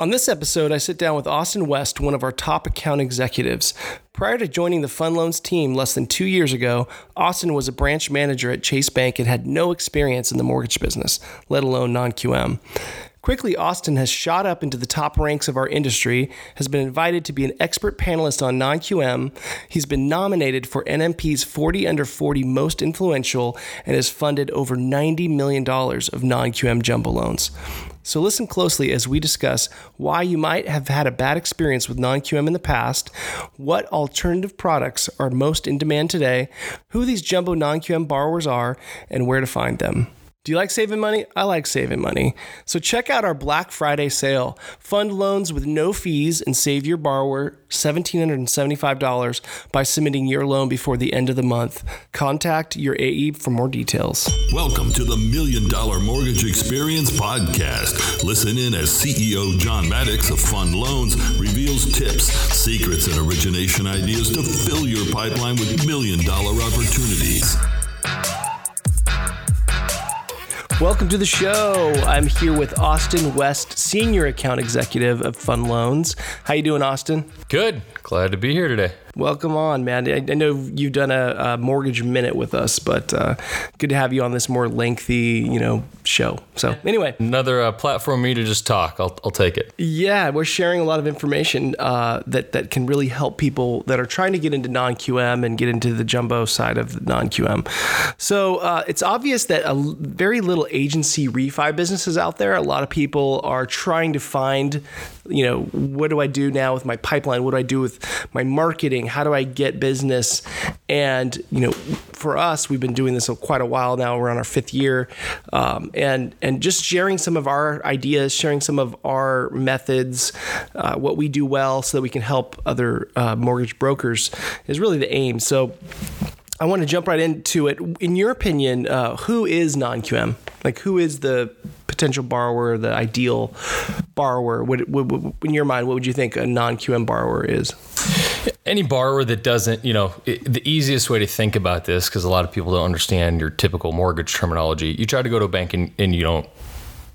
On this episode, I sit down with Austin West, one of our top account executives. Prior to joining the Fund Loans team less than two years ago, Austin was a branch manager at Chase Bank and had no experience in the mortgage business, let alone non QM. Quickly, Austin has shot up into the top ranks of our industry, has been invited to be an expert panelist on non QM. He's been nominated for NMP's 40 Under 40 Most Influential and has funded over $90 million of non QM jumbo loans. So listen closely as we discuss why you might have had a bad experience with non QM in the past, what alternative products are most in demand today, who these jumbo non QM borrowers are, and where to find them. Do you like saving money? I like saving money. So check out our Black Friday sale. Fund loans with no fees and save your borrower $1,775 by submitting your loan before the end of the month. Contact your AE for more details. Welcome to the Million Dollar Mortgage Experience Podcast. Listen in as CEO John Maddox of Fund Loans reveals tips, secrets, and origination ideas to fill your pipeline with million dollar opportunities. Welcome to the show. I'm here with Austin West, Senior Account Executive of Fund Loans. How you doing, Austin? Good. Glad to be here today. Welcome on, man. I, I know you've done a, a, mortgage minute with us, but uh, good to have you on this more lengthy, you know, show. So anyway, another uh, platform for me to just talk. I'll, I'll take it. Yeah, we're sharing a lot of information uh, that that can really help people that are trying to get into non QM and get into the jumbo side of non QM. So uh, it's obvious that a very little agency refi businesses out there. A lot of people are trying to find, you know, what do I do now with my pipeline? What do I do with my marketing? How do I get business? And you know, for us, we've been doing this for quite a while now. We're on our fifth year, um, and and just sharing some of our ideas, sharing some of our methods, uh, what we do well, so that we can help other uh, mortgage brokers is really the aim. So. I want to jump right into it. In your opinion, uh, who is non QM? Like, who is the potential borrower, the ideal borrower? What, what, what, in your mind, what would you think a non QM borrower is? Any borrower that doesn't, you know, it, the easiest way to think about this, because a lot of people don't understand your typical mortgage terminology, you try to go to a bank and, and you don't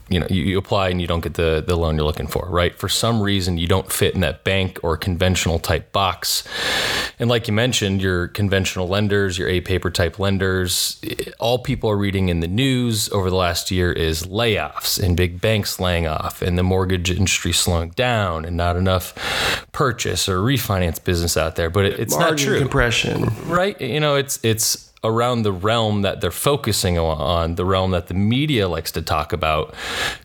you know you, you, apply and you don't get the, the loan you're looking for right? For some reason you don't fit in that bank or conventional type box. And like you mentioned your conventional lenders your a paper type lenders all people are reading in the news over the last year is layoffs and big banks laying off and the mortgage industry slowing down and not enough purchase or refinance business out there. But it, it's Margin not true. compression. Right? You know it's it's around the realm that they're focusing on, the realm that the media likes to talk about,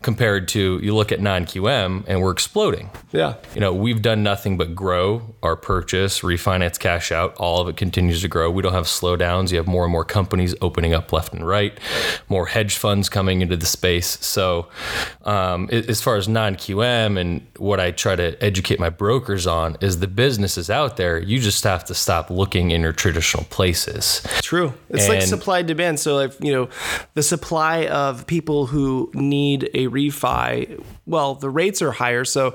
compared to you look at non QM and we're exploding. Yeah. You know, we've done nothing but grow our purchase, refinance, cash out. All of it continues to grow. We don't have slowdowns. You have more and more companies opening up left and right, more hedge funds coming into the space. So, um, as far as non QM and what I try to educate my brokers on is the business is out there. You just have to stop looking in your traditional places. True. It's and like supply and demand. So like, you know the supply of people who need a refi, well, the rates are higher, so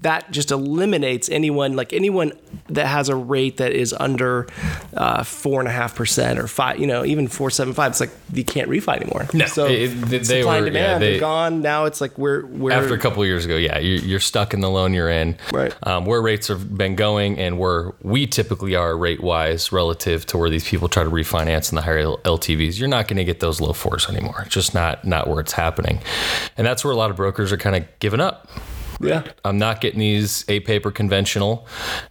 that just eliminates anyone like anyone that has a rate that is under uh, four and a half percent or five, you know, even four seven five. It's like you can't refi anymore. No, so it, they, supply were, and demand yeah, they, are gone. Now it's like we're we're after a couple years ago. Yeah, you're, you're, stuck in the loan you're in. Right. Um, where rates have been going and where we typically are rate wise relative to where these people try to refinance in the higher LTVs, you're not going to get those low fours anymore. It's just not not where it's happening, and that's where a lot of brokers are kind of giving up. Yeah. I'm not getting these A paper conventional,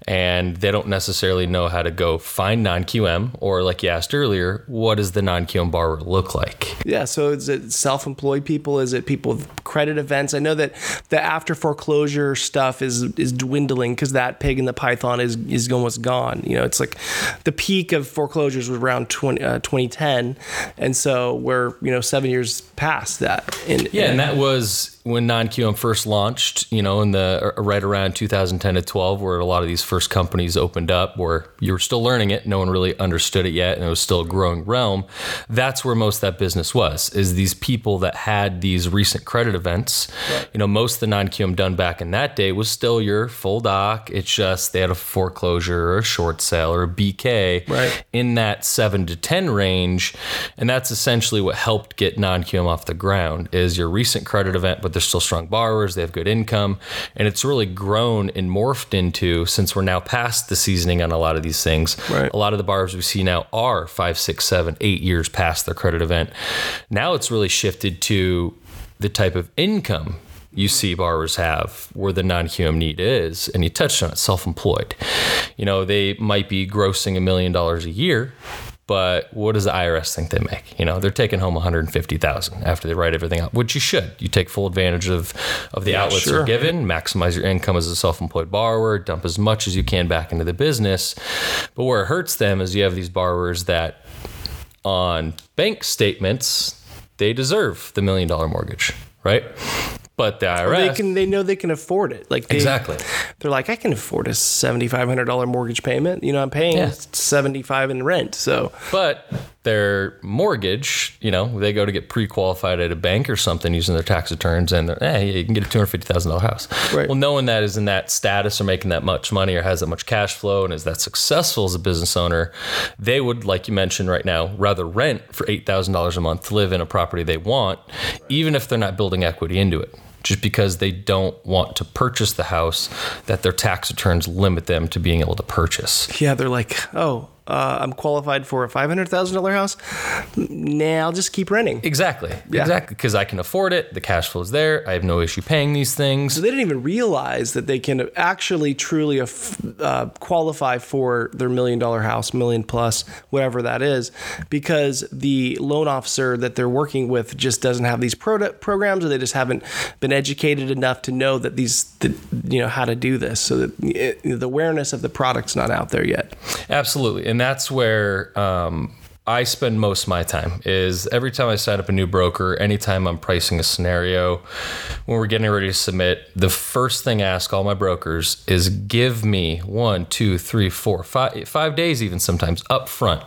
and they don't necessarily know how to go find non QM or, like you asked earlier, what does the non QM borrower look like? Yeah. So is it self employed people? Is it people with credit events? I know that the after foreclosure stuff is is dwindling because that pig in the python is is almost gone. You know, it's like the peak of foreclosures was around 20, uh, 2010, and so we're you know seven years past that. In, yeah, in, and that was when non-QM first launched, you know, in the uh, right around 2010 to 12, where a lot of these first companies opened up, where you were still learning it, no one really understood it yet, and it was still a growing realm. That's where most of that business was. Is these people that had these recent credit events. Right. You know, most of the non-QM done back in that day was still your full doc. It's just they had a foreclosure or a short sale or a BK right. in that seven to ten range, and that's essentially what helped get non-QM off the ground. Is your recent credit event, but they're still strong borrowers, they have good income, and it's really grown and morphed into since we're now past the seasoning on a lot of these things. Right. A lot of the borrowers we see now are five, six, seven, eight years past their credit event. Now it's really shifted to the type of income you see borrowers have where the non-QM need is, and you touched on it, self-employed. You know, they might be grossing a million dollars a year, but what does the IRS think they make? You know, they're taking home 150,000 after they write everything out, which you should. You take full advantage of of the outlets sure. you're given, maximize your income as a self-employed borrower, dump as much as you can back into the business. But where it hurts them is you have these borrowers that on bank statements they deserve the million dollar mortgage, right? But the IRS They can. They know they can afford it. Like they, Exactly. They're like, I can afford a seventy five hundred dollar mortgage payment. You know, I'm paying Yeah. seventy five in rent. So But their mortgage, you know, they go to get pre-qualified at a bank or something using their tax returns, and they're, eh, hey, you can get a two hundred fifty thousand dollar house. Right. Well, no one that is in that status or making that much money or has that much cash flow and is that successful as a business owner, they would, like you mentioned right now, rather rent for eight thousand dollars a month to live in a property they want, even if they're not building equity into it. Just because they don't want to purchase the house that their tax returns limit them to being able to purchase. yeah, they're like, oh, uh, I'm qualified for a five hundred thousand dollar house. Nah, I'll just keep renting. Exactly. Yeah. Exactly. Because I can afford it. The cash flow is there. I have no issue paying these things. So they didn't even realize that they can actually truly uh, qualify for their million dollar house, million plus, whatever that is, because the loan officer that they're working with just doesn't have these pro- programs, or they just haven't been educated enough to know that these, that, you know, how to do this. So that it, the awareness of the product's not out there yet. Absolutely. And that's where um, I spend most of my time is every time I set up a new broker, anytime I'm pricing a scenario, when we're getting ready to submit, the first thing I ask all my brokers is give me one, two, three, four, five, five days even sometimes up front.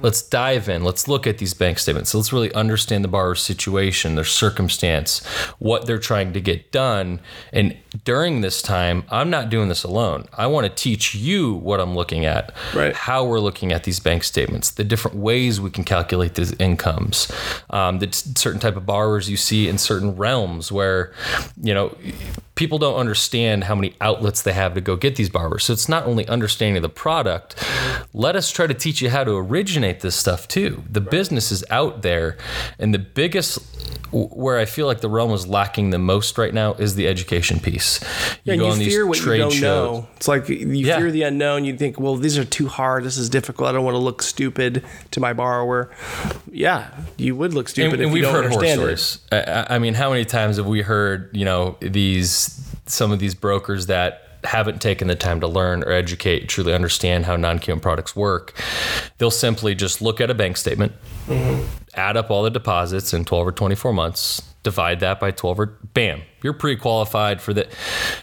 Let's dive in. Let's look at these bank statements. So Let's really understand the borrower's situation, their circumstance, what they're trying to get done. And during this time, I'm not doing this alone. I want to teach you what I'm looking at, Right. how we're looking at these bank statements, the different ways we can calculate these incomes, um, the certain type of borrowers you see in certain realms where, you know, people don't understand how many outlets they have to go get these borrowers. So it's not only understanding the product. Let us try to teach you how to originate this stuff too. The business is out there, and the biggest where I feel like the realm is lacking the most right now is the education piece. Yeah, go you on these fear what you trade don't shows. know. It's like you Yeah. fear the unknown. You think, well, these are too hard. This is difficult. I don't want to look stupid to my borrower. Yeah, you would look stupid and, if and you we've don't heard horror understand it. stories. I, I mean, how many times have we heard, you know, these some of these brokers that haven't taken the time to learn or educate, truly understand how non-QM products work? They'll simply just look at a bank statement, mm-hmm. add up all the deposits in 12 or 24 months, divide that by 12 or bam, you're pre-qualified for the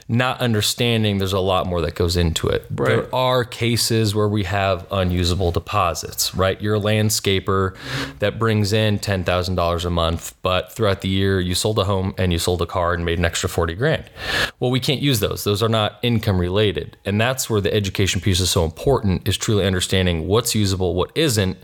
not understanding there's a lot more that goes into it. Right. There are cases where we have unusable deposits, right? You're a landscaper that brings in $10,000 a month, but throughout the year you sold a home and you sold a car and made an extra 40 grand. Well, we can't use those. Those are not income related. And that's where the education piece is so important is truly understanding what's usable, what isn't,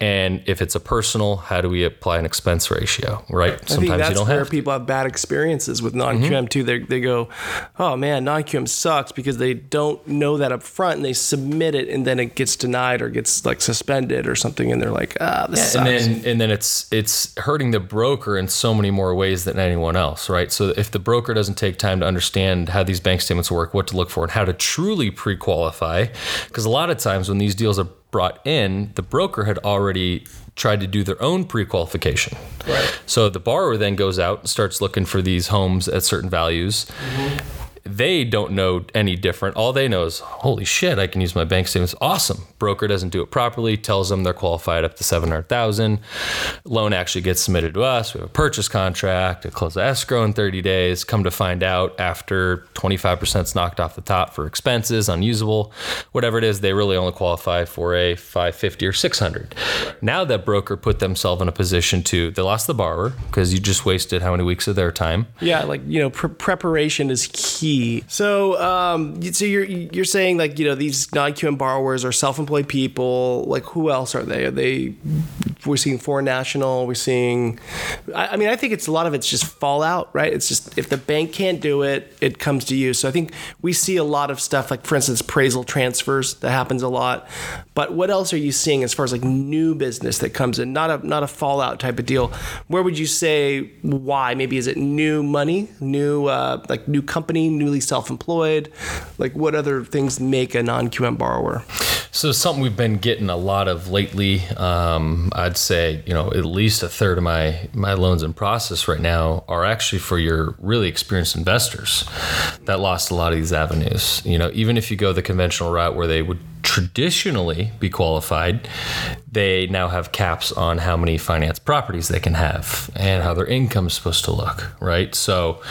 and if it's a personal, how do we apply an expense ratio, right? I think Sometimes that's you don't where have. people have bad experiences with non-QM too. They, they go, oh man, non-QM sucks because they don't know that up front and they submit it and then it gets denied or gets like suspended or something and they're like, ah, this and sucks. then and then it's it's hurting the broker in so many more ways than anyone else, right? So if the broker doesn't take time to understand how these bank statements work, what to look for, and how to truly pre-qualify, because a lot of times when these deals are brought in, the broker had already tried to do their own pre-qualification. Right. So the borrower then goes out and starts looking for these homes at certain values. Mm-hmm. They don't know any different. All they know is, holy shit, I can use my bank statements. Awesome. Broker doesn't do it properly, tells them they're qualified up to 700,000. Loan actually gets submitted to us. We have a purchase contract, a close escrow in 30 days. Come to find out after 25% is knocked off the top for expenses, unusable, whatever it is, they really only qualify for a 550 or 600. Now that broker put themselves in a position to, they lost the borrower because you just wasted how many weeks of their time. Yeah, like you know, pre- preparation is key. So, um, so you're you're saying like you know these non-QM borrowers are self-employed people. Like who else are they? Are they we're seeing foreign national. We're seeing. I, I mean, I think it's a lot of it's just fallout, right? It's just if the bank can't do it, it comes to you. So I think we see a lot of stuff like, for instance, appraisal transfers that happens a lot. But what else are you seeing as far as like new business that comes in? Not a not a fallout type of deal. Where would you say why? Maybe is it new money, new uh, like new company, newly self-employed? Like what other things make a non-QM borrower? So something we've been getting a lot of lately. Um, I'd say you know at least a third of my my loans in process right now are actually for your really experienced investors that lost a lot of these avenues. You know, even if you go the conventional route where they would traditionally be qualified, they now have caps on how many finance properties they can have and how their income is supposed to look, right? So,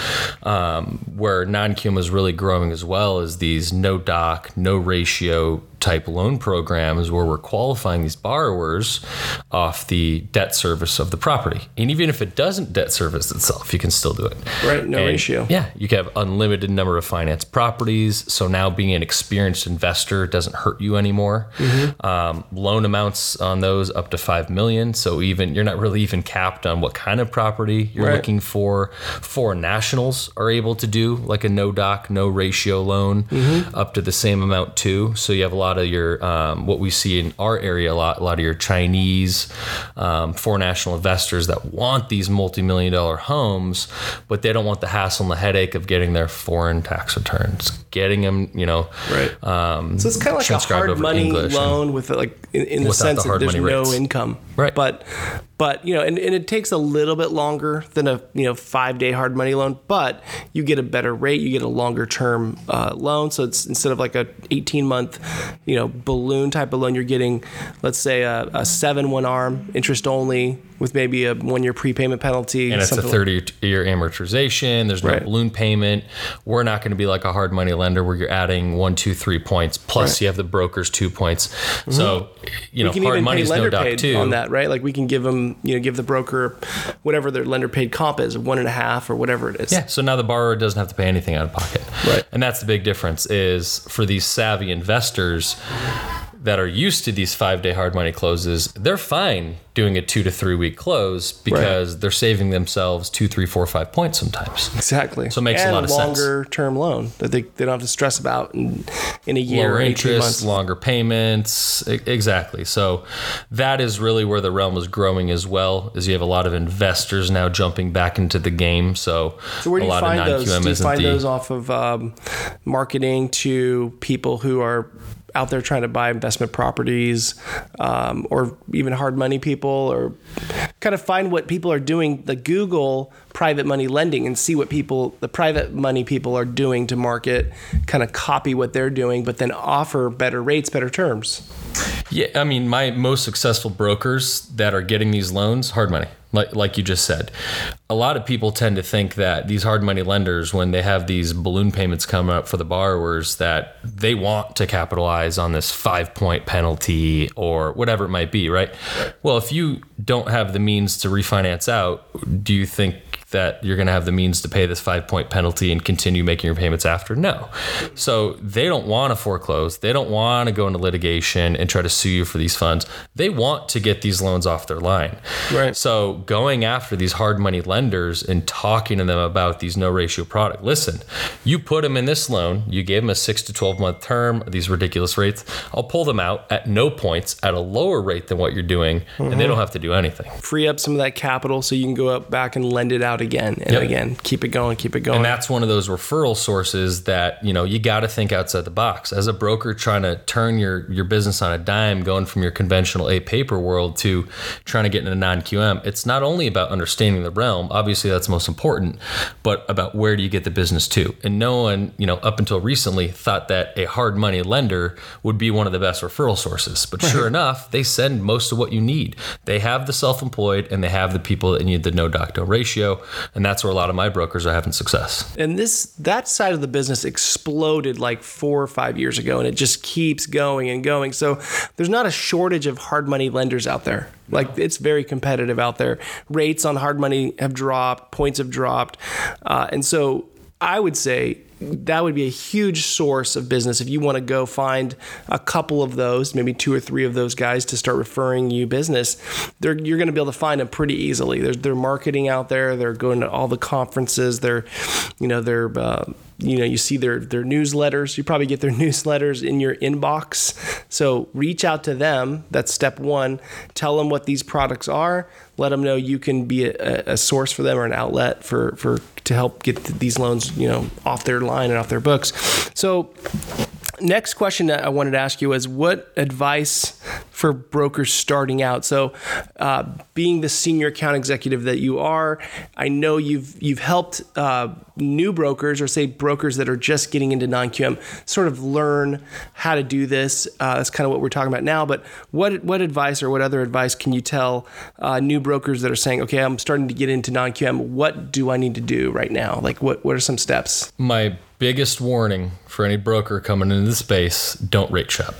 um, where non QM is really growing as well is these no doc, no ratio type loan programs where we're qualifying these borrowers off the debt service of the property. And even if it doesn't debt service itself, you can still do it. Right, no And, ratio. Yeah, you can have unlimited number of finance properties. So now being an experienced investor doesn't hurt you anymore. Mm-hmm. Um, loan amounts on those up to five million. So even you're not really even capped on what kind of property you're Right. looking for. Foreign nationals are able to do like a no doc, no ratio loan Mm-hmm. up to the same amount too. So you have a lot of your um, what we see in our area a lot, a lot of your Chinese um, foreign national investors that want these multi-million dollar homes, but they don't want the hassle and the headache of getting their foreign tax returns, getting them, you know, Right. Um, So it's kind of like a hard money English and- loan with like in, in the sense the that there's no rates. income. Right. But but you know, and, and it takes a little bit longer than a you know five day hard money loan, but you get a better rate, you get a longer term uh, loan. So it's instead of like a 18 month you know balloon type of loan, you're getting let's say a, a seven one arm interest only with maybe a one year prepayment penalty. and it's a something 30 year amortization. There's no Right. balloon payment. We're not going to be like a hard money lender where you're adding one, two, three points. Plus, Right. Mm-hmm. you have the broker's two points. So, you know, we can hard even pay money's no doc too. on that, right? Like we can give them, you know, give the broker whatever their lender paid comp is, one and a half or whatever it is. Yeah, so now the borrower doesn't have to pay anything out of pocket. Right. And that's the big difference is for these savvy investors that are used to these five day hard money closes, they're fine doing a two to three week close because they're saving themselves two, three, four, five points sometimes. Exactly. So it makes a and lot of sense. longer term loan that they, they don't have to stress about in, in a year lower interest, months. longer payments. Exactly. So that is really where the realm is growing as well. Is you have a lot of investors now jumping back into the game. So, So where do a you lot find of those? Do you find the those off of um, marketing to people who are out there trying to buy investment properties, um, or even hard money people, or kind of find what people are doing. The Google private money lending and see what people, the private money people, are doing to market. Kind of copy what they're doing, but then offer better rates, better terms. Yeah, I mean, my most successful brokers that are getting these loans, hard money, like like you just said. A lot of people tend to think that these hard money lenders, when they have these balloon payments coming up for the borrowers, that they want to capitalize on this five point penalty or whatever it might be, right? Well, if you don't have the means to refinance out, do you think that you're going to have the means to pay this five point penalty and continue making your payments after? No. So they don't want to foreclose. They don't want to go into litigation and try to sue you for these funds. They want to get these loans off their line. Right. So going after these hard money lenders and talking to them about these no ratio product. Listen, you put them in this loan, you gave them a six to 12 month term, these ridiculous rates. I'll pull them out at no points at a lower rate than what you're doing, and they mm-hmm. don't have to do anything. Free up some of that capital so you can go up back and lend it out again and Yep. again. Keep it going. Keep it going. And that's one of those referral sources that, you know, you got to think outside the box. As a broker trying to turn your your business on a dime, going from your conventional A paper world to trying to get into a non-QM, it's not only about understanding the realm, obviously that's most important, but about where do you get the business to? And no one, you know, up until recently thought that a hard money lender would be one of the best referral sources. But sure enough, they send most of what you need. They have the self-employed and they have the people that need the no doc no ratio, and that's where a lot of my brokers are having success. and this that side of the business exploded like four or five years ago and it just keeps going and going. So there's not a shortage of hard money lenders out there. Like it's very competitive out there. Rates on hard money have dropped points have dropped. Uh, and so I would say that would be a huge source of business if you want to go find a couple of those, maybe two or three of those guys to start referring you business. They're, you're going to be able to find them pretty easily. They're, they're marketing out there. They're going to all the conferences. They're, you know, they're uh, you know you see their their newsletters. You probably get their newsletters in your inbox. So reach out to them. That's step one. Tell them what these products are. Let them know you can be a, a source for them or an outlet for for to help get these loans you know off their line and off their books. So next question that I wanted to ask you is what advice for brokers starting out? So, uh, being the senior account executive that you are, I know you've you've helped uh, new brokers or say brokers that are just getting into non QM sort of learn how to do this. Uh, that's kind of what we're talking about now. But what what advice or what other advice can you tell uh, new brokers that are saying, okay, I'm starting to get into non QM. What do I need to do right now? Like, what what are some steps? My biggest warning for any broker coming into the space don't rate shop.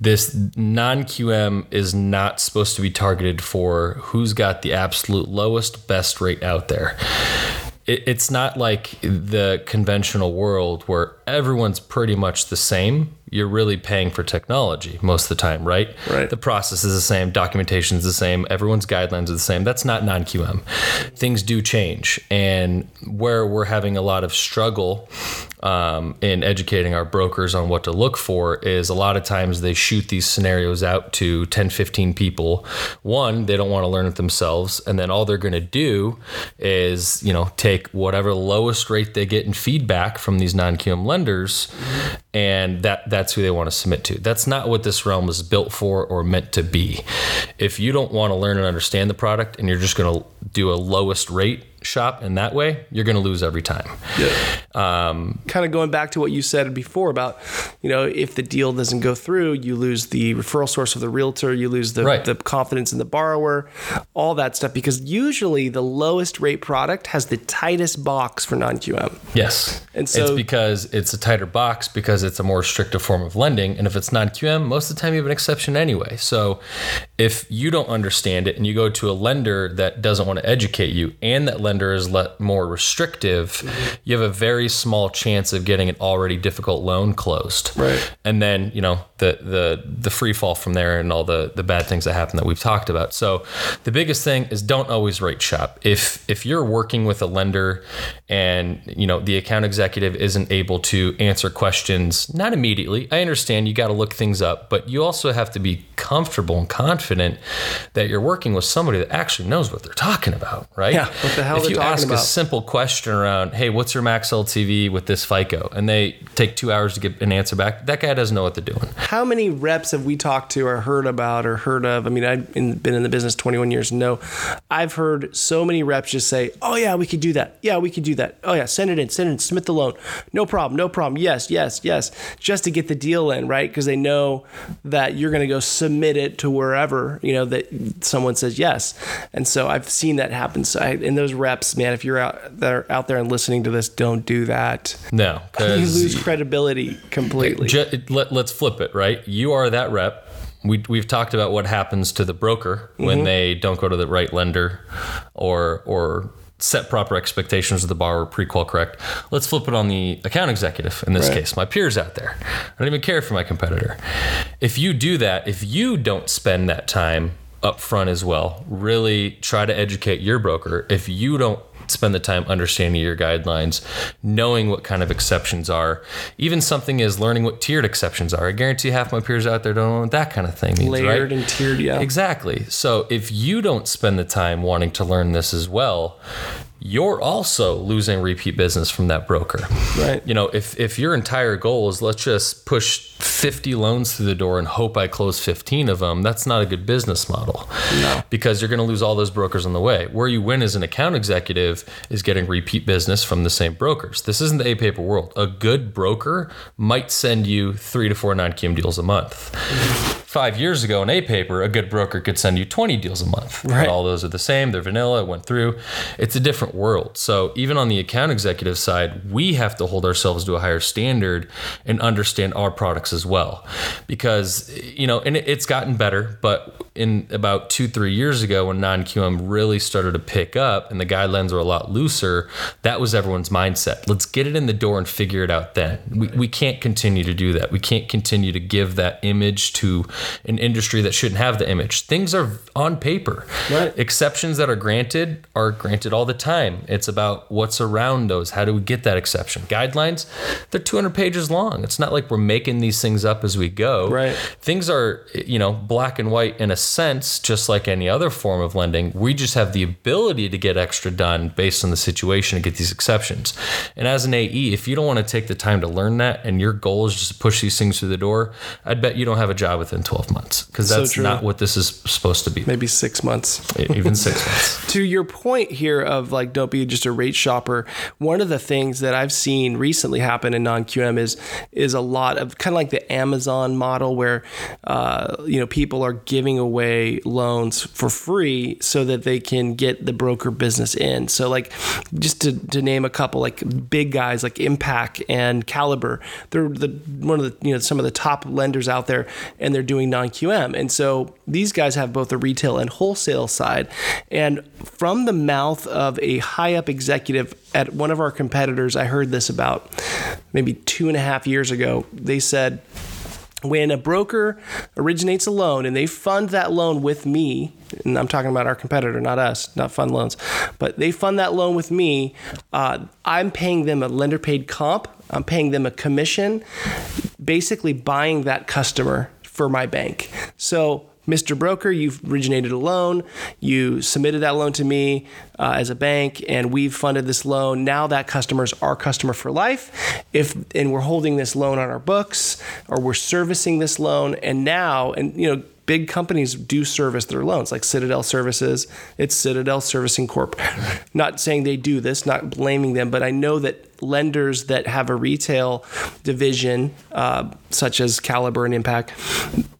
This non QM is not supposed to be targeted for who's got the absolute lowest, best rate out there. it's not like the conventional world where everyone's pretty much the same you're really paying for technology most of the time, right? Right. The process is the same, documentation is the same, everyone's guidelines are the same. That's not non QM. Things do change. And where we're having a lot of struggle um, in educating our brokers on what to look for is a lot of times they shoot these scenarios out to 10, 15 people. One, they don't want to learn it themselves. And then all they're going to do is, you know, take whatever lowest rate they get in feedback from these non QM lenders and that that's who they want to submit to. That's not what this realm is built for or meant to be. If you don't want to learn and understand the product and you're just going to do a lowest rate shop in that way, you're going to lose every time. Yeah. Um, kind of going back to what you said before about, you know, if the deal doesn't go through, you lose the referral source of the realtor, you lose the, right. the confidence in the borrower, all that stuff. Because usually the lowest rate product has the tightest box for non QM. Yes. And so it's because it's a tighter box because it's a more restrictive form of lending. And if it's non QM, most of the time you have an exception anyway. So if you don't understand it and you go to a lender that doesn't want to educate you and that lender lender is let more restrictive, mm-hmm. you have a very small chance of getting an already difficult loan closed. Right. And then, you know, the the the free fall from there and all the the bad things that happen that we've talked about. So the biggest thing is don't always rate shop. If if you're working with a lender and, you know, the account executive isn't able to answer questions not immediately. I understand you got to look things up, but you also have to be comfortable and confident that you're working with somebody that actually knows what they're talking about, right? Yeah. What the hell if you ask about. a simple question around, hey, what's your max LTV with this FICO? And they take two hours to get an answer back, that guy doesn't know what they're doing. How many reps have we talked to or heard about or heard of? I mean, I've been in the business 21 years. And no, I've heard so many reps just say, oh, yeah, we could do that. Yeah, we could do that. Oh, yeah, send it in, send it in, submit the loan. No problem, no problem. Yes, yes, yes. Just to get the deal in, right? Because they know that you're going to go submit it to wherever, you know, that someone says yes. And so I've seen that happen. So I, in those reps, man, if you're out there out there and listening to this, don't do that. No, you lose credibility completely. let, let's flip it, right? You are that rep. We, we've talked about what happens to the broker when mm-hmm. they don't go to the right lender or or set proper expectations of the borrower, pre-qual correct. Let's flip it on the account executive in this right. case, my peers out there. I don't even care for my competitor. If you do that, if you don't spend that time up front as well, really try to educate your broker. If you don't spend the time understanding your guidelines, knowing what kind of exceptions are. Even something as learning what tiered exceptions are. I guarantee half my peers out there don't know what that kind of thing means. Layered right? and tiered, yeah. Exactly. So if you don't spend the time wanting to learn this as well, you're also losing repeat business from that broker. Right. You know, if if your entire goal is let's just push 50 loans through the door and hope I close 15 of them, that's not a good business model. No. Because you're going to lose all those brokers on the way. Where you win as an account executive is getting repeat business from the same brokers. This isn't the A paper world. A good broker might send you 3 to 4 non-QM deals a month. Mm-hmm. Five years ago in a paper, a good broker could send you 20 deals a month. Right. All those are the same. They're vanilla. It went through. It's a different world. So even on the account executive side, we have to hold ourselves to a higher standard and understand our products as well, because you know, and it's gotten better, but in about two, three years ago when non QM really started to pick up and the guidelines were a lot looser, that was everyone's mindset. Let's get it in the door and figure it out then. We, we can't continue to do that. We can't continue to give that image to an industry that shouldn't have the image. Things are on paper. Right. Exceptions that are granted are granted all the time. It's about what's around those. How do we get that exception? Guidelines, they're 200 pages long. It's not like we're making these things up as we go. Right. Things are, you know, black and white in a sense, just like any other form of lending. We just have the ability to get extra done based on the situation and get these exceptions. And as an AE, if you don't want to take the time to learn that and your goal is just to push these things through the door, I'd bet you don't have a job within 12 months because that's true. not what this is supposed to be. Maybe six months. Even six months. to your point here of like don't be just a rate shopper one of the things that i've seen recently happen in non-qm is is a lot of kind of like the amazon model where uh, you know people are giving away loans for free so that they can get the broker business in. So like just to, to name a couple like big guys like Impac and caliber they're the one of the you know some of the top lenders out there and they're doing non-qm and so these guys have both the retail and wholesale side. And from the mouth of a high up executive at one of our competitors i heard this about maybe two and a half years ago they said when a broker originates a loan and they fund that loan with me, and I'm talking about our competitor, not us, not fund loans, but they fund that loan with me, uh, I'm paying them a lender paid comp, I'm paying them a commission, basically buying that customer for my bank. So, Mr. Broker, you've originated a loan. You submitted that loan to me uh, as a bank, and we've funded this loan. Now that customer's our customer for life. If and we're holding this loan on our books, or we're servicing this loan, and now and you know big companies do service their loans, like Citadel Services. It's Citadel Servicing Corp. Not saying they do this, not blaming them, but I know that lenders that have a retail division, uh, such as Caliber and Impac,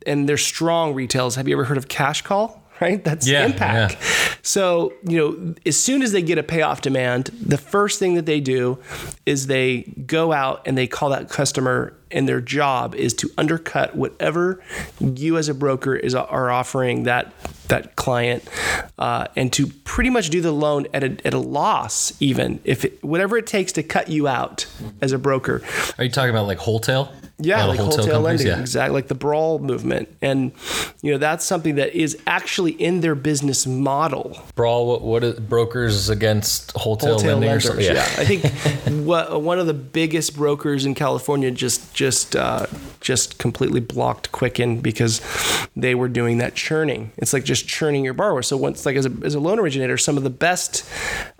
and they're strong retails. Have you ever heard of CashCall? Right, that's Yeah, Impac. yeah. So, you know, as soon as they get a payoff demand, the first thing that they do is they go out and they call that customer, and their job is to undercut whatever you as a broker is are offering that that client, uh, and to pretty much do the loan at a, at a loss, even if it, whatever it takes to cut you out as a broker. Are you talking about like wholesale? Yeah, like wholesale, companies? lending, Yeah. exactly, like the brawl movement, and you know that's something that is actually in their business model. Brawl, what, what is brokers against wholesale, Wholesale lending or lenders, something? yeah. I think what, one of the biggest brokers in California just just uh, just completely blocked Quicken because they were doing that churning. It's like just churning your borrower. So once, like as a, as a loan originator, some of the best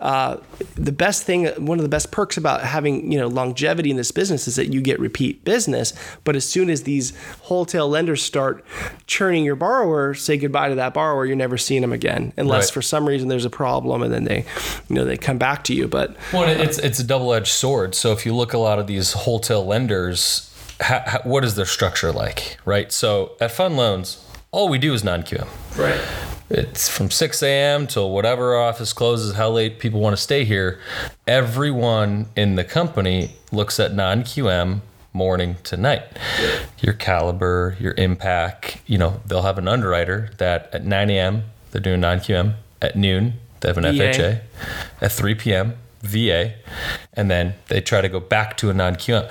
uh, the best thing, one of the best perks about having you know longevity in this business is that you get repeat business. But as soon as these wholesale lenders start churning your borrower, say goodbye to that borrower. You're never seeing them again, unless Right. for some reason there's a problem, and then they, you know, they come back to you. But Well, it's it's a double edged sword. So if you look a lot of these wholesale lenders, ha, ha, what is their structure like, right? So at Fund Loans, all we do is non QM. right. It's from 6 a.m. till whatever our office closes, how late people want to stay here. Everyone in the company looks at non QM morning to night. Your caliber, your Impac, you know, they'll have an underwriter that at 9 a.m. they're doing non QM. At noon, they have an. FHA. At 3 p.m., VA. And then they try to go back to a non QM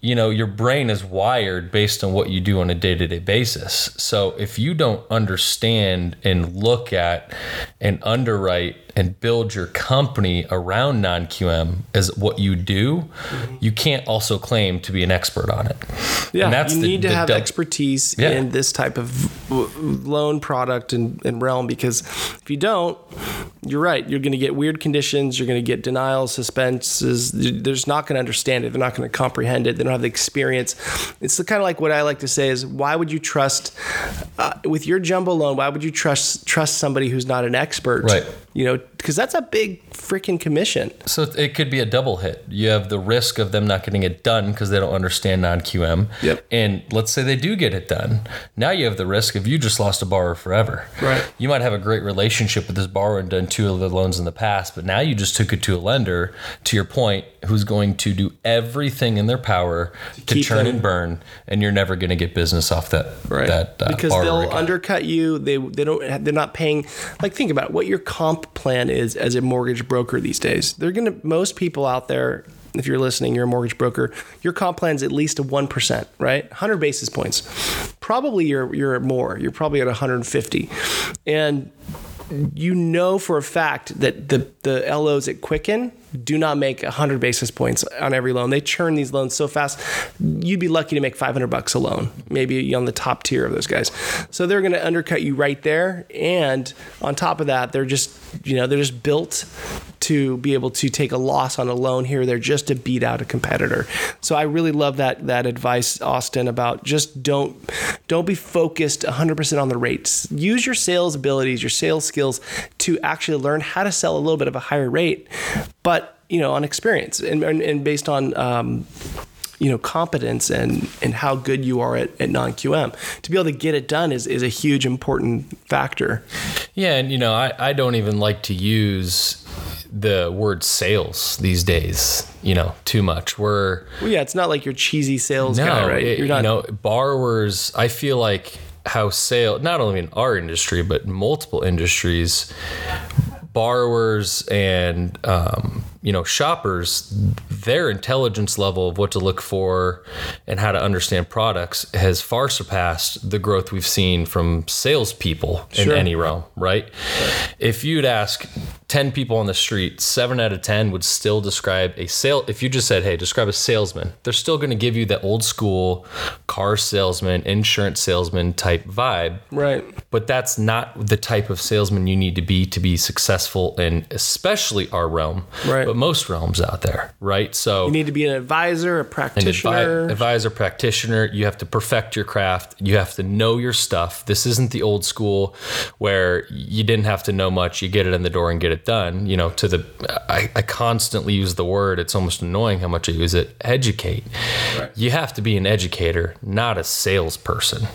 you know your brain is wired based on what you do on a day-to-day basis so if you don't understand and look at and underwrite and build your company around non-qm as what you do you can't also claim to be an expert on it Yeah, and that's you the- need to the have expertise Yeah. in this type of loan product and, and realm because if you don't, you're right. You're going to get weird conditions. You're going to get denials, suspenses. They're just not going to understand it. They're not going to comprehend it. They don't have the experience. It's the kind of like what I like to say is why would you trust uh, with your jumbo loan? Why would you trust trust somebody who's not an expert Right. You know, because that's a big freaking commission. So it could be a double hit. You have the risk of them not getting it done because they don't understand non QM. Yep. And let's say they do get it done. Now you have the risk of you just lost a borrower forever. Right. You might have a great relationship with this borrower and done two of the loans in the past, but now you just took it to a lender, to your point, who's going to do everything in their power to, keep churn them- and burn, and you're never going to get business off that that uh, because they'll again. undercut you. They they don't they're not paying. Like think about what your comp plan is as a mortgage broker these days. They're gonna most people out there. If you're listening, you're a mortgage broker. Your comp plan's at least a one percent, right? 100 basis points. Probably you're you're more. You're probably at 150, and you know for a fact that the the LOs at Quicken do not make 100 basis points on every loan. They churn these loans so fast. You'd be lucky to make 500 bucks a loan, maybe on the top tier of those guys. So they're going to undercut you right there and on top of that, they're just, you know, they're just built to be able to take a loss on a loan here or there just to beat out a competitor. So I really love that that advice Austin about just don't don't be focused 100% on the rates. Use your sales abilities, your sales skills to actually learn how to sell a little bit of a higher rate, but you know, on experience and, and, and based on um, you know competence and and how good you are at, at non-QM to be able to get it done is, is a huge important factor. Yeah, and you know, I, I don't even like to use the word sales these days, you know, too much. We're well yeah it's not like your cheesy sales no, guy right? it- you're not you know, borrowers, I feel like how sale not only in our industry, but multiple industries, borrowers and um, you know shoppers their intelligence level of what to look for and how to understand products has far surpassed the growth we've seen from salespeople in any realm right? If you'd ask 10 people on the street 7 out of 10 would still describe a sale if you just said hey describe a salesman they're still going to give you that old school car salesman insurance salesman type vibe. Right. But that's not the type of salesman you need to be to be successful in especially our realm Right. but most realms out there right? So you need to be an advisor a an advi- advisor practitioner. You have to perfect your craft. You have to know your stuff. This isn't the old school where you didn't have to know much. You get it in the door and get it done you know to the i, I constantly use the word it's almost annoying how much i use it educate. You have to be an educator not a salesperson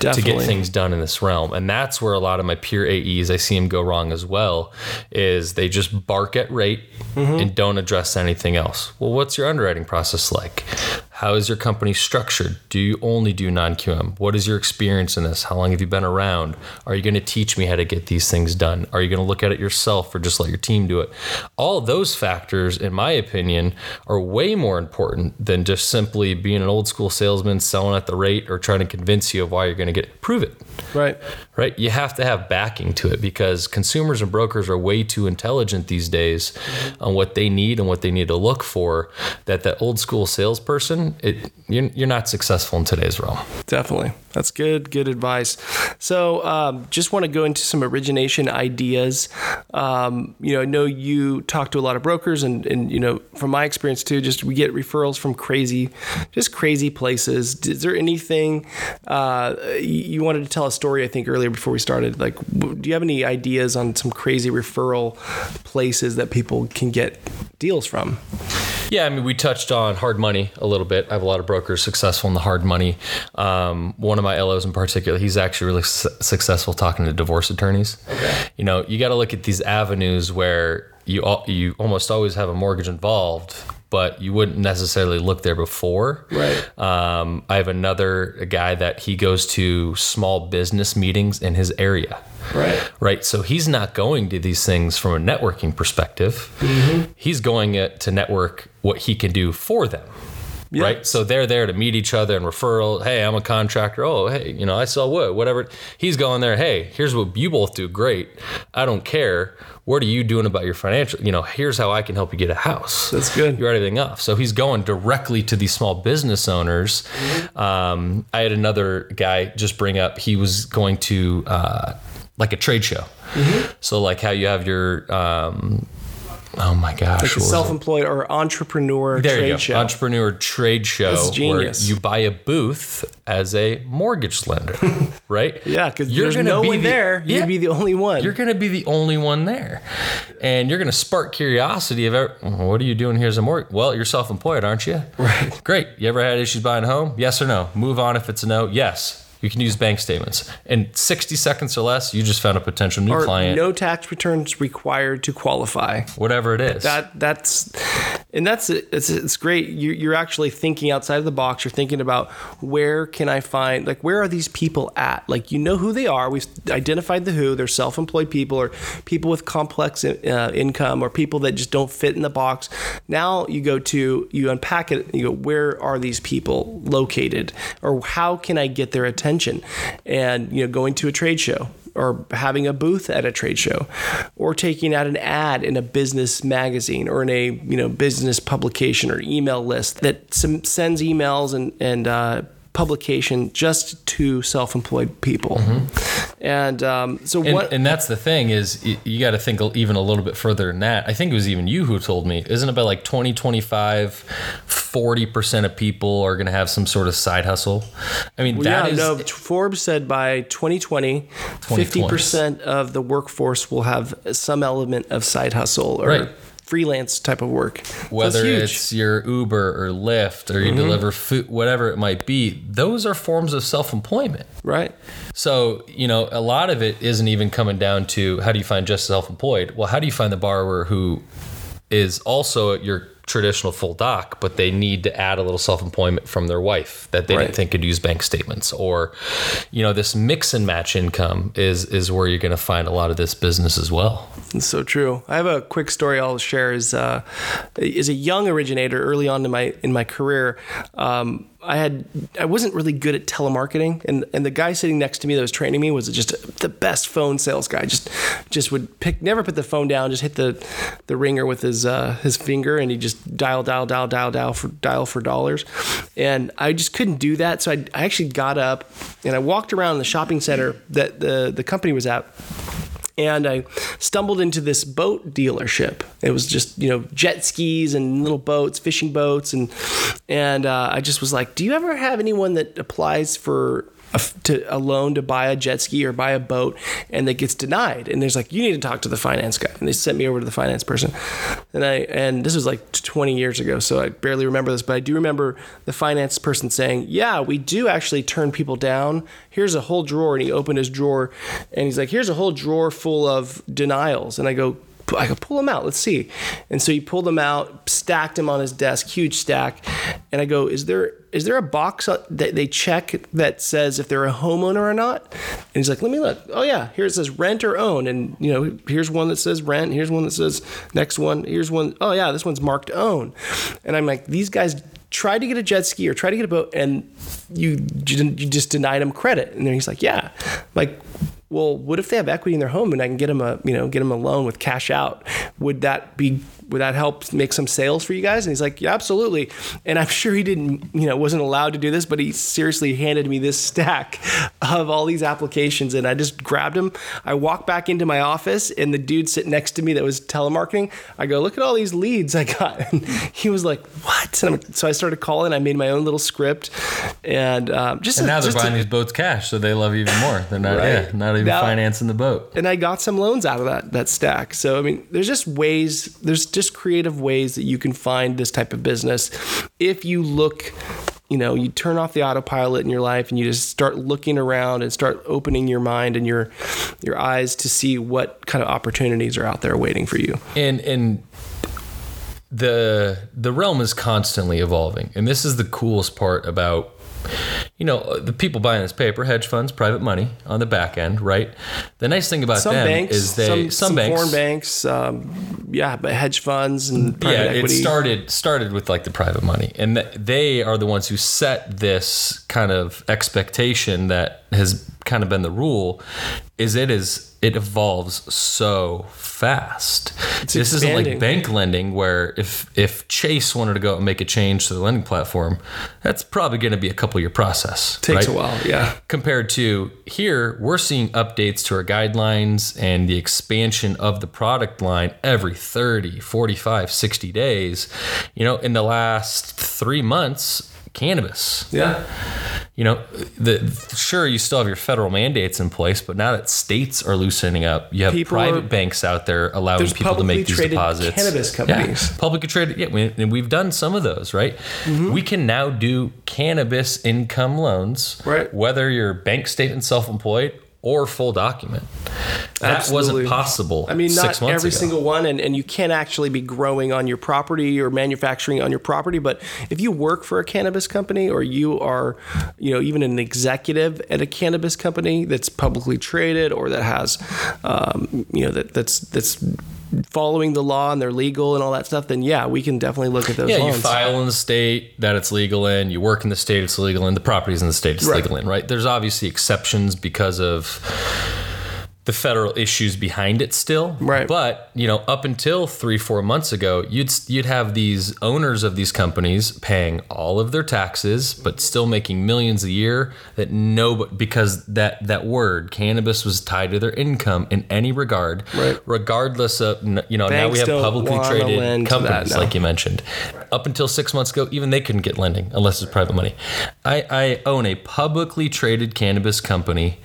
to get things done in this realm. And that's where a lot of my peer aes i see them go wrong as well is they just bark at rate mm-hmm. and don't address anything else. Well what's your underwriting process like how is your company structured? Do you only do non-qm what is your experience in this? How long have you been around? Are you going to teach me how to get these things done? Are you going to look at it yourself or just let your team do it? All those factors in my opinion are way more important than just simply being an old school salesman selling at the rate or trying to convince you of why you're going to get it prove it. Right. Right? You have to have backing to it because consumers and brokers are way too intelligent these days on what they need and what they need to look for. That that old school salesperson, it you're, you're not successful in today's realm. Definitely. That's good, good advice. So, um, just want to go into some origination ideas. Um, you know, I know you talk to a lot of brokers, and, and, you know, from my experience too, just we get referrals from crazy, just crazy places. Is there anything uh, you- you wanted to tell a story, I think, earlier before we started? Like, do you have any ideas on some crazy referral places that people can get deals from? Yeah, I mean, we touched on hard money a little bit. I have a lot of brokers successful in the hard money. Um, one of my LOs in particular, he's actually really su- successful talking to divorce attorneys. Okay. You know, you got to look at these avenues where you you almost always have a mortgage involved, but you wouldn't necessarily look there before. Right. Um, I have another guy that he goes to small business meetings in his area Right. right? So he's not going to these things from a networking perspective. He's going to network what he can do for them. Right. So they're there to meet each other and referral. Hey, I'm a contractor. Oh, hey, you know, I sell wood, whatever. He's going there. Hey, here's what you both do. Great. I don't care. What are you doing about your financial? You know, here's how I can help you get a house. That's good. You write everything off. So he's going directly to these small business owners. Um, I had another guy just bring up, he was going to uh, like a trade show. So, like how you have your, um, oh my gosh, like a self-employed or entrepreneur There trade you go. show. Entrepreneur trade show That's genius. where you buy a booth as a mortgage lender, right? yeah, because You're there's gonna no be one the- there. Yeah. You'd be the only one. You're going to be the only one there. And you're going to spark curiosity of, what are you doing here as a mortgage? Well, you're self employed, aren't you? Right. Great. You ever had issues buying a home? Yes or no? Move on if it's a no. Yes. You can use bank statements. In 60 seconds or less, you just found a potential new or client, no tax returns required to qualify. whatever it is. That that's and that's it's it's great. You, you're actually thinking outside of the box. You're thinking about where can I find like where are these people at? Like you know who they are. We've identified the who. They're self-employed people or people with complex uh, income or people that just don't fit in the box. Now you go to you unpack it. You go where are these people located or how can I get their attention? And you know going to a trade show or having a booth at a trade show or taking out an ad in a business magazine or in a you know business publication or email list that some, sends emails and and uh, publication just to self-employed people and um, so and, what and that's the thing is you, you got to think even a little bit further than that. I think it was even you who told me, isn't it about like 20, 25, 40% of people are going to have some sort of side hustle? I mean, that yeah, is no. Forbes said by 2020, 50% of the workforce will have some element of side hustle or Right. Freelance type of work. Whether huge. it's your Uber or Lyft or you mm-hmm. deliver food, whatever it might be, those are forms of self employment. right. So, you know, a lot of it isn't even coming down to how do you find just self employed? Well, how do you find the borrower who is also your traditional full doc, but they need to add a little self employment from their wife that they Right. didn't think could use bank statements? Or, you know, this mix and match income is is where you're gonna find a lot of this business as well. It's so true. I have a quick story I'll share. Is uh, as a young originator early on in my in my career, um, I had I wasn't really good at telemarketing, and and the guy sitting next to me that was training me was just the best phone sales guy. Just just would pick never put the phone down, just hit the the ringer with his uh, his finger, and he just dial dial dial dial dial for dial for dollars, and I just couldn't do that. So I, I actually got up and I walked around the shopping center that the the company was at and I stumbled into this boat dealership. It was just you know jet skis and little boats, fishing boats, and and uh, I just was like, "Do you ever have anyone that applies for?" A, to a loan to buy a jet ski or buy a boat and that gets denied. And there's like you need to talk to the finance guy. And they sent me over to the finance person. And I and this was like 20 years ago so I barely remember this but I do remember the finance person saying yeah we do actually turn people down. Here's a whole drawer. And he opened his drawer and he's like here's a whole drawer full of denials. And I go I could pull them out. Let's see. And so he pulled them out, stacked them on his desk, huge stack. And I go, is there is there a box that they check that says if they're a homeowner or not? And he's like, let me look. Oh yeah, here it says rent or own. And you know, here's one that says rent. Here's one that says next one. Here's one. Oh yeah, this one's marked own. And I'm like, these guys tried to get a jet ski or tried to get a boat, and you you just denied them credit. And then he's like, yeah, like well, what if they have equity in their home and I can get them a, you know, get them a loan with cash out? Would that be, would that help make some sales for you guys? And he's like, yeah, absolutely. And I'm sure he didn't, you know, wasn't allowed to do this, but he seriously handed me this stack of all these applications. And I just grabbed them. I walked back into my office and the dude sitting next to me that was telemarketing, I go, look at all these leads I got. And he was like, what? And I'm, so I started calling. I made my own little script and um, just, And now they're just a- buying these boats cash, so they love you even more. They're not, Right. yeah, not even Now- financing the boat. and I got some loans out of that that stack. So I mean, there's just ways, there's just creative ways that you can find this type of business if you look. You know, you turn off the autopilot in your life and you just start looking around and start opening your mind and your your eyes to see what kind of opportunities are out there waiting for you. and and the the realm is constantly evolving and this is the coolest part about you know the people buying this paper hedge funds private money on the back end right the nice thing about Some them banks, is they some, some, some banks foreign banks, um, yeah, but hedge funds and private yeah, equity. it started started with like the private money, and th- they are the ones who set this kind of expectation that has kind of been the rule is it is it evolves so fast. this isn't like bank lending where if if Chase wanted to go out and make a change to the lending platform, that's probably going to be a couple year process. Takes right? a while, yeah. compared to here we're seeing updates to our guidelines and the expansion of the product line every 30 45 60 days you know in the last three months cannabis Yeah. you know the sure you still have your federal mandates in place but now that states are loosening up you have People private are- banks out there allowing people to make these deposits cannabis Yeah, companies. publicly traded yeah we, and we've done some of those right Mm-hmm. we can now do cannabis income loans Right. whether you're bank statement self-employed or full document that Absolutely. wasn't possible I mean, not every ago. single one, and, and you can't actually be growing on your property or manufacturing on your property. But if you work for a cannabis company or you are, you know, even an executive at a cannabis company that's publicly traded or that has, um, you know, that that's that's following the law and they're legal and all that stuff, then yeah, we can definitely look at those yeah, loans. you file in the state that it's legal in. You work in the state it's legal in. The property's in the state it's Right. legal in. Right? There's obviously exceptions because of the federal issues behind it still. Right. But you know, up until three four months ago, you'd you'd have these owners of these companies paying all of their taxes, but still making millions a year. That no, because that that word cannabis was tied to their income in any regard. Right. Regardless of you know now we have publicly traded companies like you mentioned. Up until six months ago, even they couldn't get lending unless it's private money. I, I own a publicly traded cannabis company.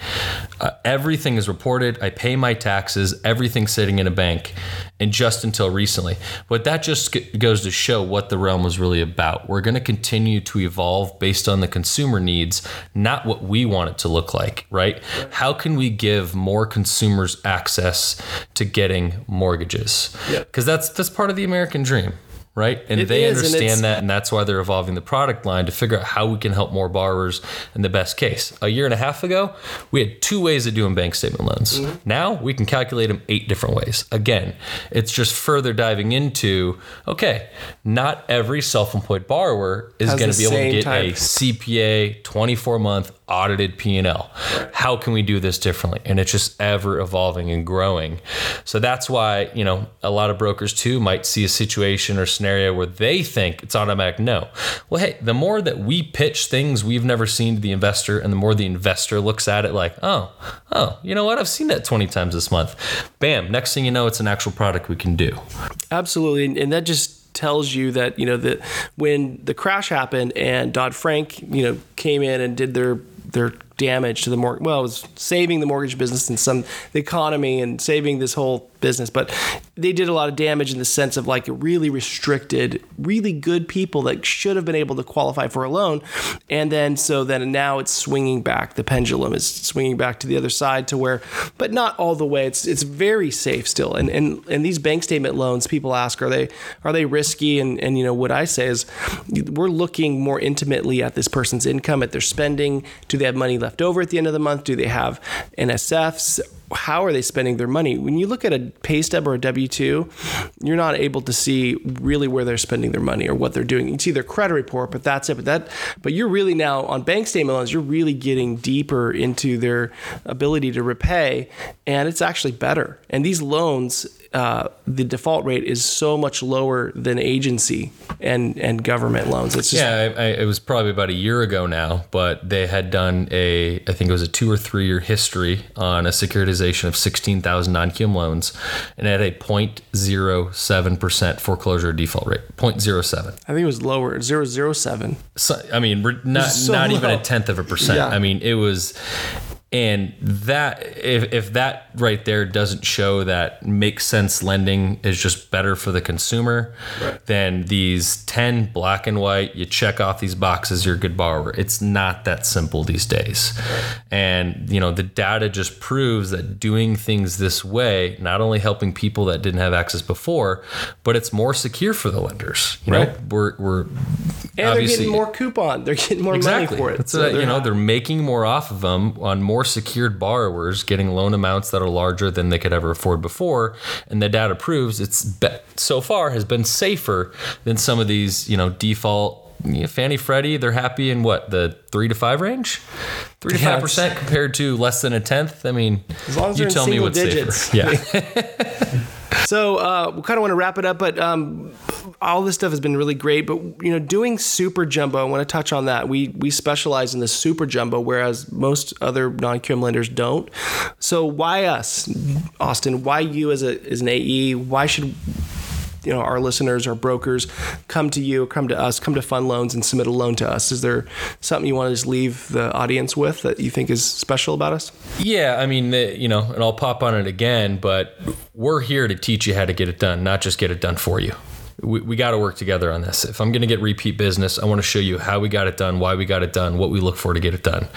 Uh, everything is reported. I pay my taxes. Everything's sitting in a bank. And just until recently. But that just goes to show what the realm was really about. We're going to continue to evolve based on the consumer needs, not what we want it to look like, right? How can we give more consumers access to getting mortgages? Yeah. Because that's that's part of the American dream, right? And It they is, and understand that, and that's why they're evolving the product line to figure out how we can help more borrowers in the best case. A year and a half ago, we had two ways of doing bank statement loans. Mm-hmm. Now we can calculate them eight different ways. Again, it's just further diving into okay, not every self-employed borrower is going to be able to get type. a CPA 24 month audited P&L. How can we do this differently? And it's just ever evolving and growing. So that's why, you know, a lot of brokers too might see a situation or scenario where they think it's automatic no. Well, hey, the more that we pitch things we've never seen to the investor and the more the investor looks at it like, "Oh, oh, you know what? I've seen that 20 times this month." Bam, next thing you know it's an actual product we can do. Absolutely, and, and that just tells you that you know that when the crash happened and Dodd Frank you know came in and did their their damage to the mortgage. Well, it was saving the mortgage business and some the economy and saving this whole business, but they did a lot of damage in the sense of like really restricted really good people that should have been able to qualify for a loan, and then so then now it's swinging back. The pendulum is swinging back to the other side to where, but not all the way. It's it's very safe still, and and and these bank statement loans, people ask, are they are they risky? And and you know what I say is, we're looking more intimately at this person's income, at their spending. Do they have money left over at the end of the month? Do they have NSFs? How are they spending their money? When you look at a pay stub or a W 2, you're not able to see really where they're spending their money or what they're doing. You can see their credit report, but that's it. But that, but you're really now on bank statement loans, you're really getting deeper into their ability to repay, and it's actually better. And these loans, uh, the default rate is so much lower than agency and and government loans. It's just Yeah, I, I, it was probably about a year ago now, but they had done a, I think it was a two or three year history on a securitization of 16,000 non QM loans and had a 0.07% foreclosure default rate. 0.07. I think it was lower, 007. So, I mean, not, So not even a tenth of a percent. Yeah. I mean, it was, and that, if, if that right there doesn't show that makes sense lending is just better for the consumer, right. then these 10 black and white, you check off these boxes, you're a good borrower. It's not that simple these days. And, you know, the data just proves that doing things this way, not only helping people that didn't have access before, but it's more secure for the lenders. You know, Right. we're, we're, And they're getting more coupon. They're getting more exactly. money for it. That's So what- you know, they're making more off of them on more secured borrowers, getting loan amounts that are larger than they could ever afford before. And the data proves it's be- so far has been safer than some of these, you know, default. you know, Fannie Freddie, they're happy in what the three to five range. Three to five percent compared to less than a tenth. I mean, As long as you tell me what's digits. safer. Yeah. So uh, we kind of want to wrap it up, but um, all this stuff has been really great. But you know, doing super jumbo, I want to touch on that. We we specialize in the super jumbo, whereas most other non-QM lenders don't. So why us, Austin? Why you as a as an AE? Why should you know our listeners, our brokers, come to you, come to us, come to Fund Loans and submit a loan to us? Is there something you want to just leave the audience with that you think is special about us? Yeah, I mean, the, you know, and I'll pop on it again, but we're here to teach you how to get it done, not just get it done for you. We, we got to work together on this. If I'm going to get repeat business, I want to show you how we got it done, why we got it done, what we look for to get it done.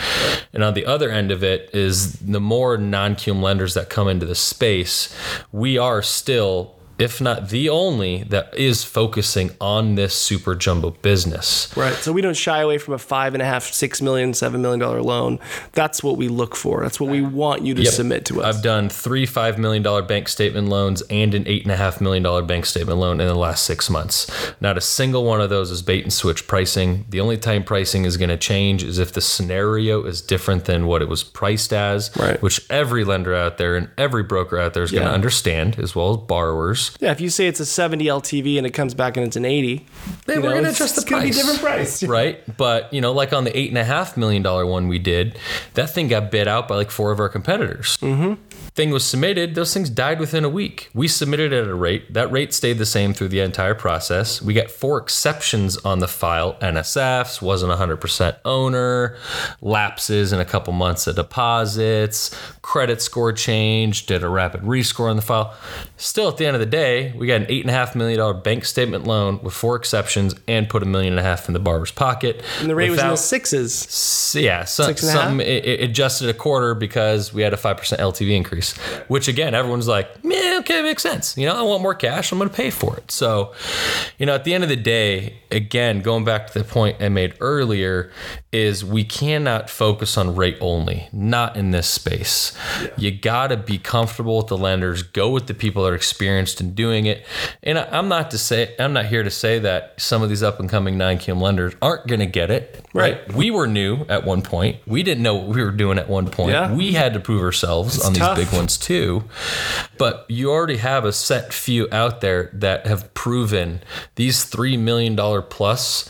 And on the other end of it is the more non QM lenders that come into the space, we are still if not the only that is focusing on this super jumbo business. Right. So we don't shy away from a five and a half, six million, seven million dollar loan. That's what we look for. That's what we want you to Yep. submit to us. I've done three five million dollar bank statement loans and an eight and a half million dollar bank statement loan in the last six months. Not a single one of those is bait and switch pricing. The only time pricing is going to change is if the scenario is different than what it was priced as, Right. which every lender out there and every broker out there is going to understand, as well as borrowers. Yeah, if you say it's a 70 LTV and it comes back and it's an 80, Then we're gonna it's- adjust the it's price. different price. right? But you know, like on the eight and a half million dollar one we did, that thing got bid out by like four of our competitors. Mm-hmm. Thing was submitted; those things died within a week. We submitted at a rate that rate stayed the same through the entire process. We got four exceptions on the file: NSFs, wasn't 100% owner, lapses in a couple months of deposits, credit score change, did a rapid rescore on the file. Still, at the end of the day, we got an eight and a half million dollar bank statement loan with four exceptions and put a million and a half in the borrower's pocket. And the rate was in the sixes. Yeah, so, Six and a half? something it, it adjusted a quarter because we had a five percent LTV increase, which again everyone's like, yeah, okay, makes sense. You know, I want more cash, I'm going to pay for it. So, you know, at the end of the day, again, going back to the point I made earlier, is we cannot focus on rate only, not in this space. You got to be comfortable with the lenders, go with the people that are experienced in doing it. And I'm not to say, I'm not here to say that some of these up and coming non-QM lenders aren't going to get it. Right. We were new at one point. We didn't know what we were doing at one point. Yeah. We had to prove ourselves on tough. these big ones too. But you already have a set few out there that have proven these $3 million plus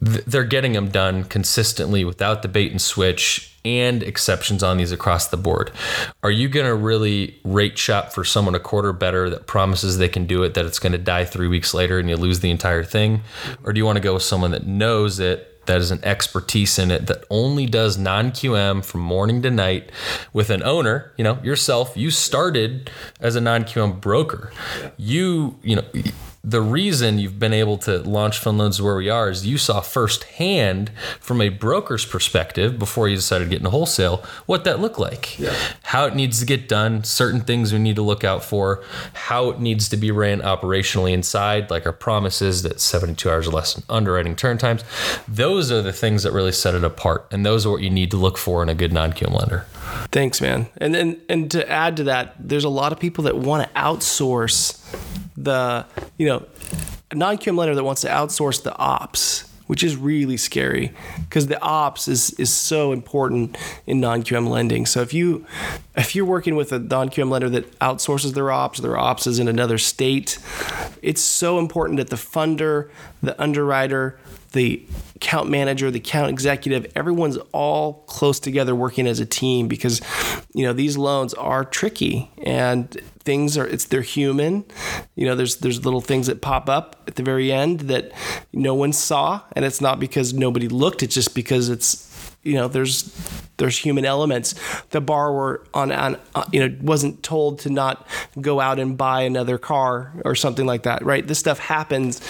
they're getting them done consistently without the bait and switch and exceptions on these across the board. Are you going to really rate shop for someone a quarter better that promises they can do it, that it's going to die three weeks later and you lose the entire thing? Or do you want to go with someone that knows it? That is an expertise in it that only does non QM from morning to night with an owner, you know, yourself. You started as a non QM broker. You, you know, the reason you've been able to launch fund loans where we are is you saw firsthand from a broker's perspective before you decided to get into wholesale what that looked like. How it needs to get done certain things we need to look out for how it needs to be ran operationally inside like our promises that 72 hours or less in underwriting turn times. Those are the things that really set it apart and those are what you need to look for in a good non-QM lender. Thanks, man. And and and to add to that, there's a lot of people that want to outsource the, you know, non-QM lender that wants to outsource the ops, which is really scary because the ops is is so important in non-QM lending. So if you if you're working with a non-QM lender that outsources their ops, their ops is in another state, it's so important that the funder, the underwriter, the account manager, the account executive, everyone's all close together working as a team because you know these loans are tricky and things are it's they're human. You know, there's there's little things that pop up at the very end that no one saw and it's not because nobody looked, it's just because it's you know there's there's human elements. The borrower on on uh, you know wasn't told to not go out and buy another car or something like that right? This stuff happens.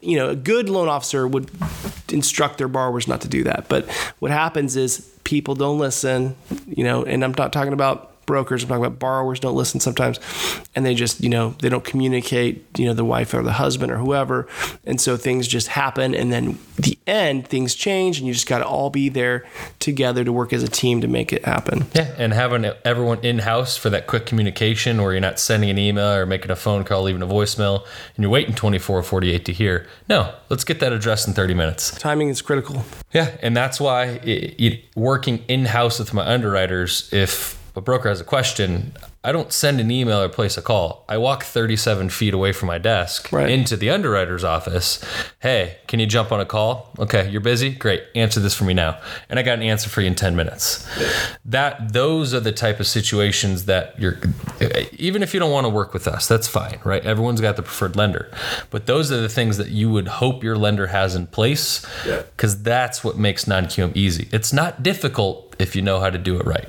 You know a good loan officer would instruct their borrowers not to do that but what happens is people don't listen you know and i'm not talking about brokers, I'm talking about borrowers don't listen sometimes, and they just, you know, they don't communicate, you know, the wife or the husband or whoever. And so things just happen. And then the end, things change, and you just got to all be there together to work as a team to make it happen. Yeah. And having everyone in house for that quick communication where you're not sending an email or making a phone call, leaving a voicemail, and you're waiting 24 or 48 to hear. No, let's get that addressed in 30 minutes. Timing is critical. Yeah. And that's why it, it, working in house with my underwriters, if a broker has a question, I don't send an email or place a call. I walk 37 feet away from my desk Right. into the underwriter's office. Hey, can you jump on a call? Okay, you're busy? Great. Answer this for me now. And I got an answer for you in 10 minutes. That those are the type of situations that you're even if you don't want to work with us, that's fine, right? Everyone's got the preferred lender. But those are the things that you would hope your lender has in place cuz that's what makes non-QM easy. It's not difficult if you know how to do it right.